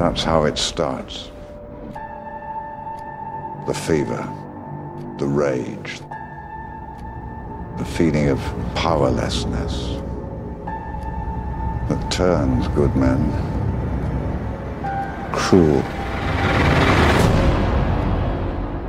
That's how it starts. The fever, the rage, the feeling of powerlessness that turns good men cruel.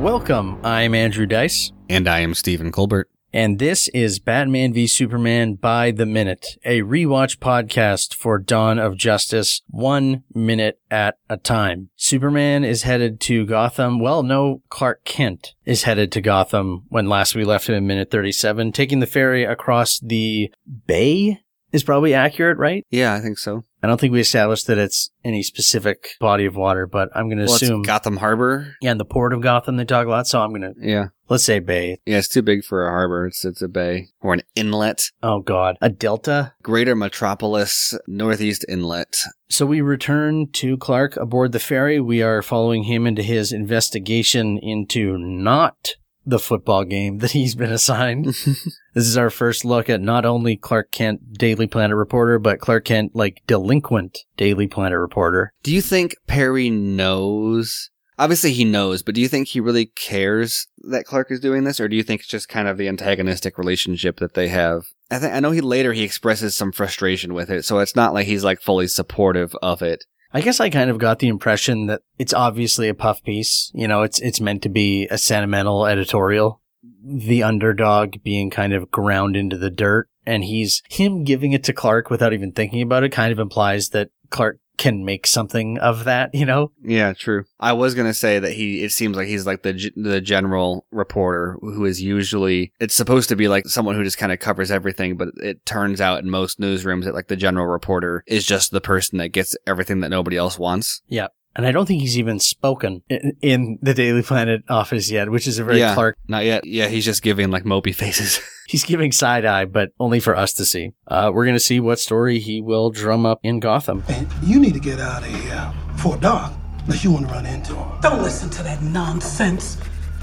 Welcome. I'm Andrew Dice, And I am Stephen Colbert. And this is Batman v Superman by the Minute, a rewatch podcast for Dawn of Justice, one minute at a time. Superman is headed to Gotham. Well, no, Clark Kent is headed to Gotham when last we left him in minute 37, taking the ferry across the bay is probably accurate, right? Yeah, I think so. I don't think we established that it's any specific body of water, but I'm going to Well, it's assume. Gotham Harbor. yeah, in the port of Gotham they talk a lot, so I'm going to, Yeah. let's say bay. Yeah, it's too big for a harbor. It's it's a bay or an inlet. Oh god, a delta. Greater Metropolis Northeast Inlet. So we return to Clark aboard the ferry. We are following him into his investigation into not the football game that he's been assigned. this is our first look at not only Clark Kent Daily Planet reporter, but Clark Kent like delinquent Daily Planet reporter. Do you think Perry knows? Obviously, he knows, but do you think he really cares that Clark is doing this, or do you think it's just kind of the antagonistic relationship that they have? I think I know he later he expresses some frustration with it, so it's not like he's like fully supportive of it. I guess I kind of got the impression that it's obviously a puff piece. You know, it's it's meant to be a sentimental editorial. The underdog being kind of ground into the dirt, and he's him giving it to Clark without even thinking about it kind of implies that Clark can make something of that, you know? Yeah, true. I was gonna say that he. It seems like he's like the the general reporter who is usually. It's supposed to be like someone who just kind of covers everything, but it turns out in most newsrooms that like the general reporter is just the person that gets everything that nobody else wants. Yeah. And I don't think he's even spoken in, in the Daily Planet office yet, which is a very Yeah. Clark. Not yet. Yeah, he's just giving like mopey faces. He's giving side eye, but only for us to see. Uh, we're going to see what story he will drum up in Gotham. And you need to get out of here before dark, unless you want to run into him. Don't listen to that nonsense.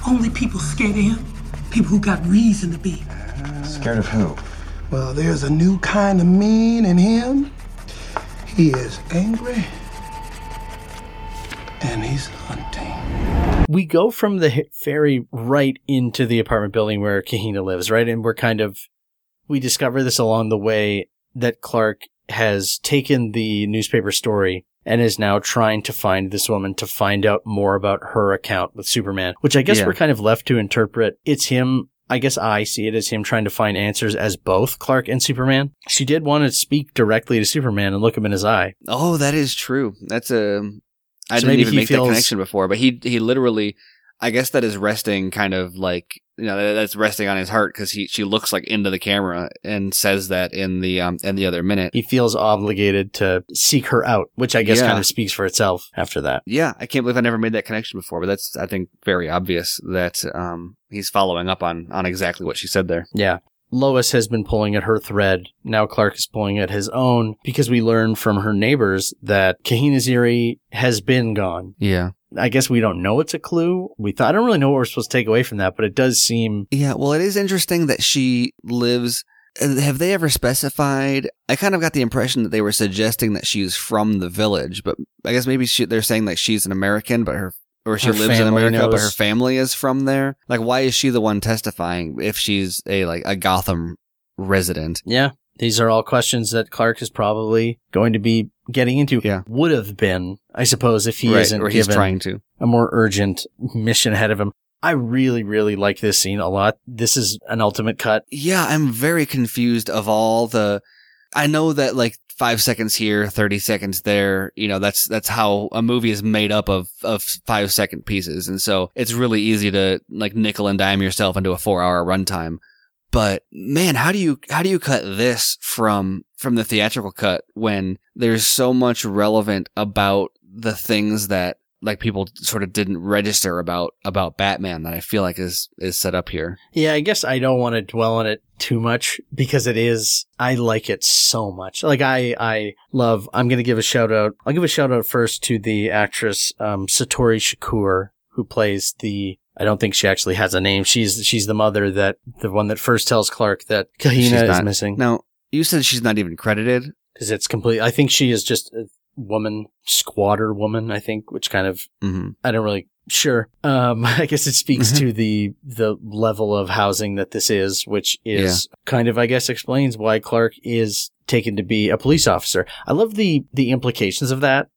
Only people scared of him. People who got reason to be. Scared of who? Well, there's a new kind of mean in him. He is angry, and he's hunting. we go from the ferry right into the apartment building where Kahina lives, right? And we're kind of, we discover this along the way that Clark has taken the newspaper story and is now trying to find this woman to find out more about her account with Superman, which I guess Yeah. we're kind of left to interpret. It's him. I guess I see it as him trying to find answers as both Clark and Superman. She did want to speak directly to Superman and look him in his eye. oh, that is true. That's a. I So didn't even make feels- that connection before, but he he literally. I guess that is resting kind of like you know that's resting on his heart because he she looks like into the camera and says that in the um in the other minute. He feels obligated to seek her out, which I guess Yeah. kind of speaks for itself after that. Yeah, I can't believe I never made that connection before, but that's I think very obvious that um he's following up on on exactly what she said there. Yeah. Lois has been pulling at her thread. Now Clark is pulling at his own because we learn from her neighbors that Kahina has been gone. Yeah. I guess we don't know it's a clue. We thought I don't really know what we're supposed to take away from that, but it does seem Yeah, well, it is interesting that she lives. Have they ever specified? I kind of got the impression that they were suggesting that she's from the village, but I guess maybe she, they're saying that she's an American, but her or she Her lives in America, but her family is from there. Like, why is she the one testifying if she's a like a Gotham resident? yeah. These are all questions that Clark is probably going to be getting into. Yeah. Would have been, I suppose, if he right, isn't or he's given trying to. a more urgent mission ahead of him. I really, really like this scene a lot. This is an ultimate cut. Yeah, I'm very confused of all the. I know that like five seconds here, thirty seconds there. You know, that's that's how a movie is made up of of five second pieces, and so it's really easy to like nickel and dime yourself into a four hour runtime. But man, how do you how do you cut this from from the theatrical cut when there's so much relevant about the things that like people sort of didn't register about about Batman that I feel like is is set up here. Yeah, I guess I don't want to dwell on it too much because it is, I like it so much. Like I, I love, I'm going to give a shout out. I'll give a shout out first to the actress, um, Satori Shakur, who plays the, I don't think she actually has a name. She's, she's the mother that, the one that first tells Clark that Kahina She's is not- missing. Now, you said she's not even credited. Cause it's complete. I think she is just woman, squatter woman, I think, which kind of hmm I don't really sure. Um, I guess it speaks to the the level of housing that this is, which is kind of I guess explains why Clark is taken to be a police officer. I love the the implications of that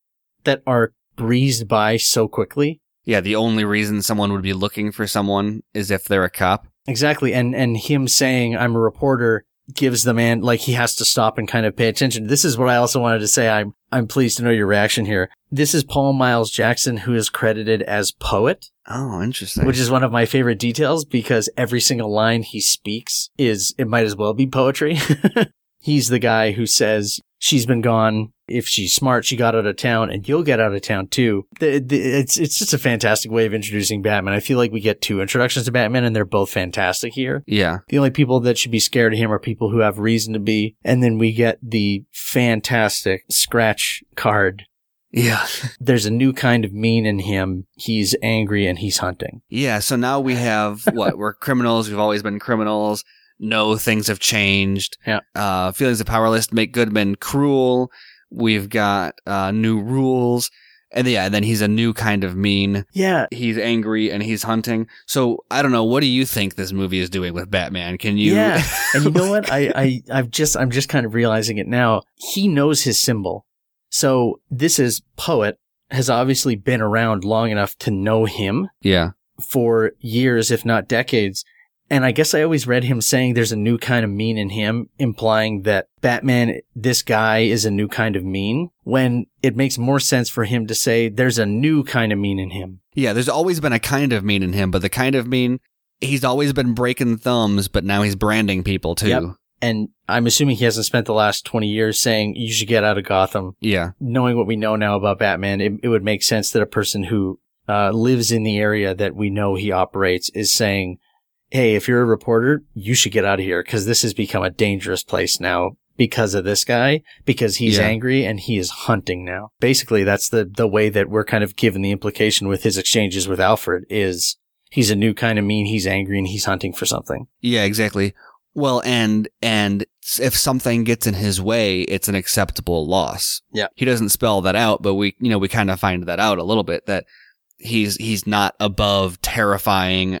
that are breezed by so quickly. Yeah, the only reason someone would be looking for someone is if they're a cop. Exactly. And and him saying I'm a reporter gives the man like he has to stop and kind of pay attention. This is what I also wanted to say. I'm I'm pleased to know your reaction here. This is Paul Miles Jackson who is credited as poet, Oh, interesting. which is one of my favorite details because every single line he speaks is it might as well be poetry. He's the guy who says she's been gone. If she's smart, she got out of town, and you'll get out of town too. The- the- It's it's just a fantastic way of introducing Batman. I feel like we get two introductions to Batman, and they're both fantastic here. yeah. The only people that should be scared of him are people who have reason to be. And then we get the fantastic scratch card. Yeah. There's a new kind of mean in him. He's angry and he's hunting. Yeah. So now we have what? We're criminals. We've always been criminals. No, things have changed. Yeah. Uh, feelings of powerless make good men cruel. We've got uh, new rules. And yeah, and then he's a new kind of mean. Yeah. He's angry and he's hunting. So I don't know. What do you think this movie is doing with Batman? Can you? Yeah. and you know what? I, I, I've just, I'm just kind of realizing it now. He knows his symbol. So this is poet has obviously been around long enough to know him yeah. for years, if not decades. And I guess I always read him saying there's a new kind of mean in him, implying that Batman, this guy is a new kind of mean, when it makes more sense for him to say there's a new kind of mean in him. Yeah. There's always been a kind of mean in him, but the kind of mean he's always been breaking thumbs, but now he's branding people too. Yep. And I'm assuming he hasn't spent the last 20 years saying you should get out of Gotham. Yeah. Knowing what we know now about Batman, it, it would make sense that a person who uh, lives in the area that we know he operates is saying, Hey, if you're a reporter, you should get out of here because this has become a dangerous place now because of this guy, because he's Yeah. angry and he is hunting now. Basically, that's the, the way that we're kind of given the implication with his exchanges with Alfred is he's a new kind of mean, he's angry and he's hunting for something. Yeah, exactly. Well, and and if something gets in his way, it's an acceptable loss. Yeah. He doesn't spell that out, but we you know, we kind of find that out a little bit that he's he's not above terrifying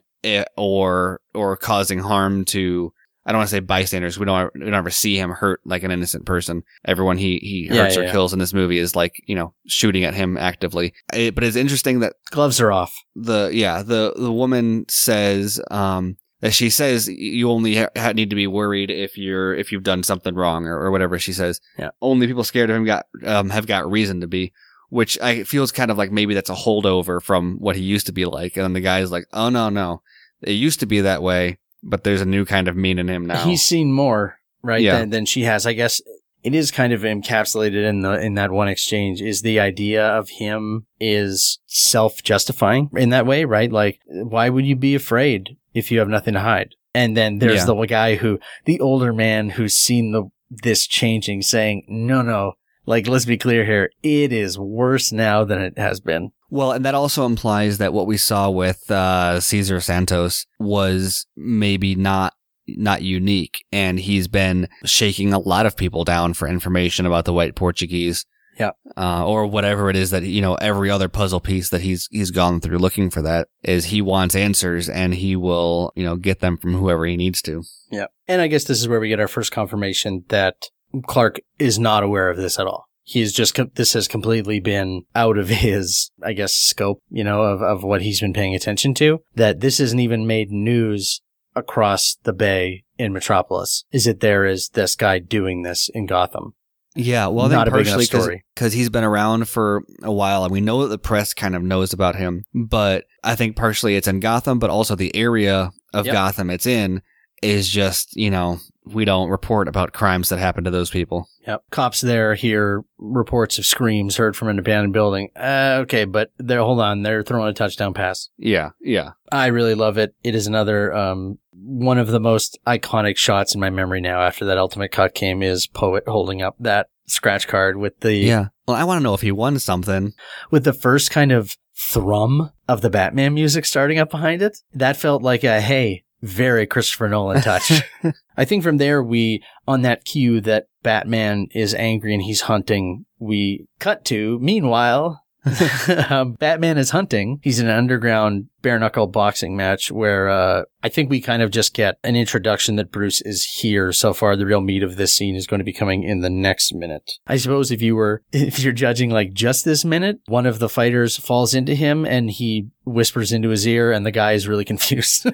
or or causing harm to I don't want to say bystanders. We don't we don't ever see him hurt like an innocent person. Everyone he he hurts yeah, or yeah. kills in this movie is like you know shooting at him actively. It, but it's interesting that Gloves are off. the yeah the the woman says um that she says you only ha- need to be worried if you're if you've done something wrong or, or whatever she says Yeah. only people scared of him got um have got reason to be which i feels kind of like maybe that's a holdover from what he used to be like and then the guy's like oh no no it used to be that way but there's a new kind of mean in him now He's seen more, right, Yeah. than, than she has. I guess it is kind of encapsulated in the in that one exchange. Is the idea of him is self justifying in that way, right? Like, why would you be afraid if you have nothing to hide? And then there's Yeah. the guy who, the older man who's seen the this changing, saying, "No, no." Like, let's be clear here. It is worse now than it has been. Well, and that also implies that what we saw with uh, Cesar Santos was maybe not not unique, and he's been shaking a lot of people down for information about the white Portuguese. Yeah. Uh, or whatever it is that you know, every other puzzle piece that he's he's gone through looking for that is he wants answers, and he will you know get them from whoever he needs to. Yeah. And I guess this is where we get our first confirmation that Clark is not aware of this at all. He's just, this has completely been out of his, I guess, scope, you know, of, of what he's been paying attention to. That this isn't even made news across the bay in Metropolis. Is it there is this guy doing this in Gotham? Yeah, well, I Not think a big enough partially story. because he's been around for a while, and we know that the press kind of knows about him. But I think partially it's in Gotham, but also the area of Yep. Gotham it's in is just you know we don't report about crimes that happen to those people. Yep. Cops there hear reports of screams heard from an abandoned building. Uh, okay, but they're, hold on, they're throwing a touchdown pass. Yeah, yeah, I really love it. It is another um, one of the most iconic shots in my memory now. After that ultimate cut came, is Poet holding up that scratch card with the yeah. Well, I want to know if he won something. with the first kind of thrum of the Batman music starting up behind it. That felt like a hey, very Christopher Nolan touch. I think from there we on that cue that Batman is angry and he's hunting. we cut to, meanwhile, um, Batman is hunting. He's in an underground bare knuckle boxing match where uh, I think we kind of just get an introduction that Bruce is here so far. The real meat of this scene is going to be coming in the next minute. I suppose if you were, if you're judging like just this minute, one of the fighters falls into him and he whispers into his ear and the guy is really confused.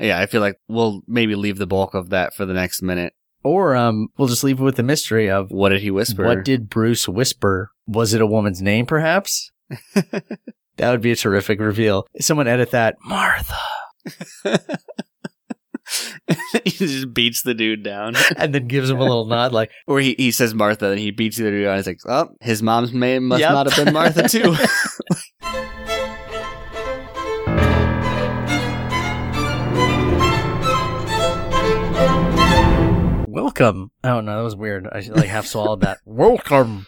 Yeah, I feel like we'll maybe leave the bulk of that for the next minute. or um, we'll just leave it with the mystery of What did he whisper? What did Bruce whisper? Was it a woman's name, perhaps? that would be a terrific reveal. Someone edit that. Martha. he just beats the dude down. And then gives him a little nod like, or he, he says Martha and he beats the dude down. He's like, oh, his mom's name must Yep. not have been Martha too. Welcome. Oh, no, that was weird. I like half swallowed that. welcome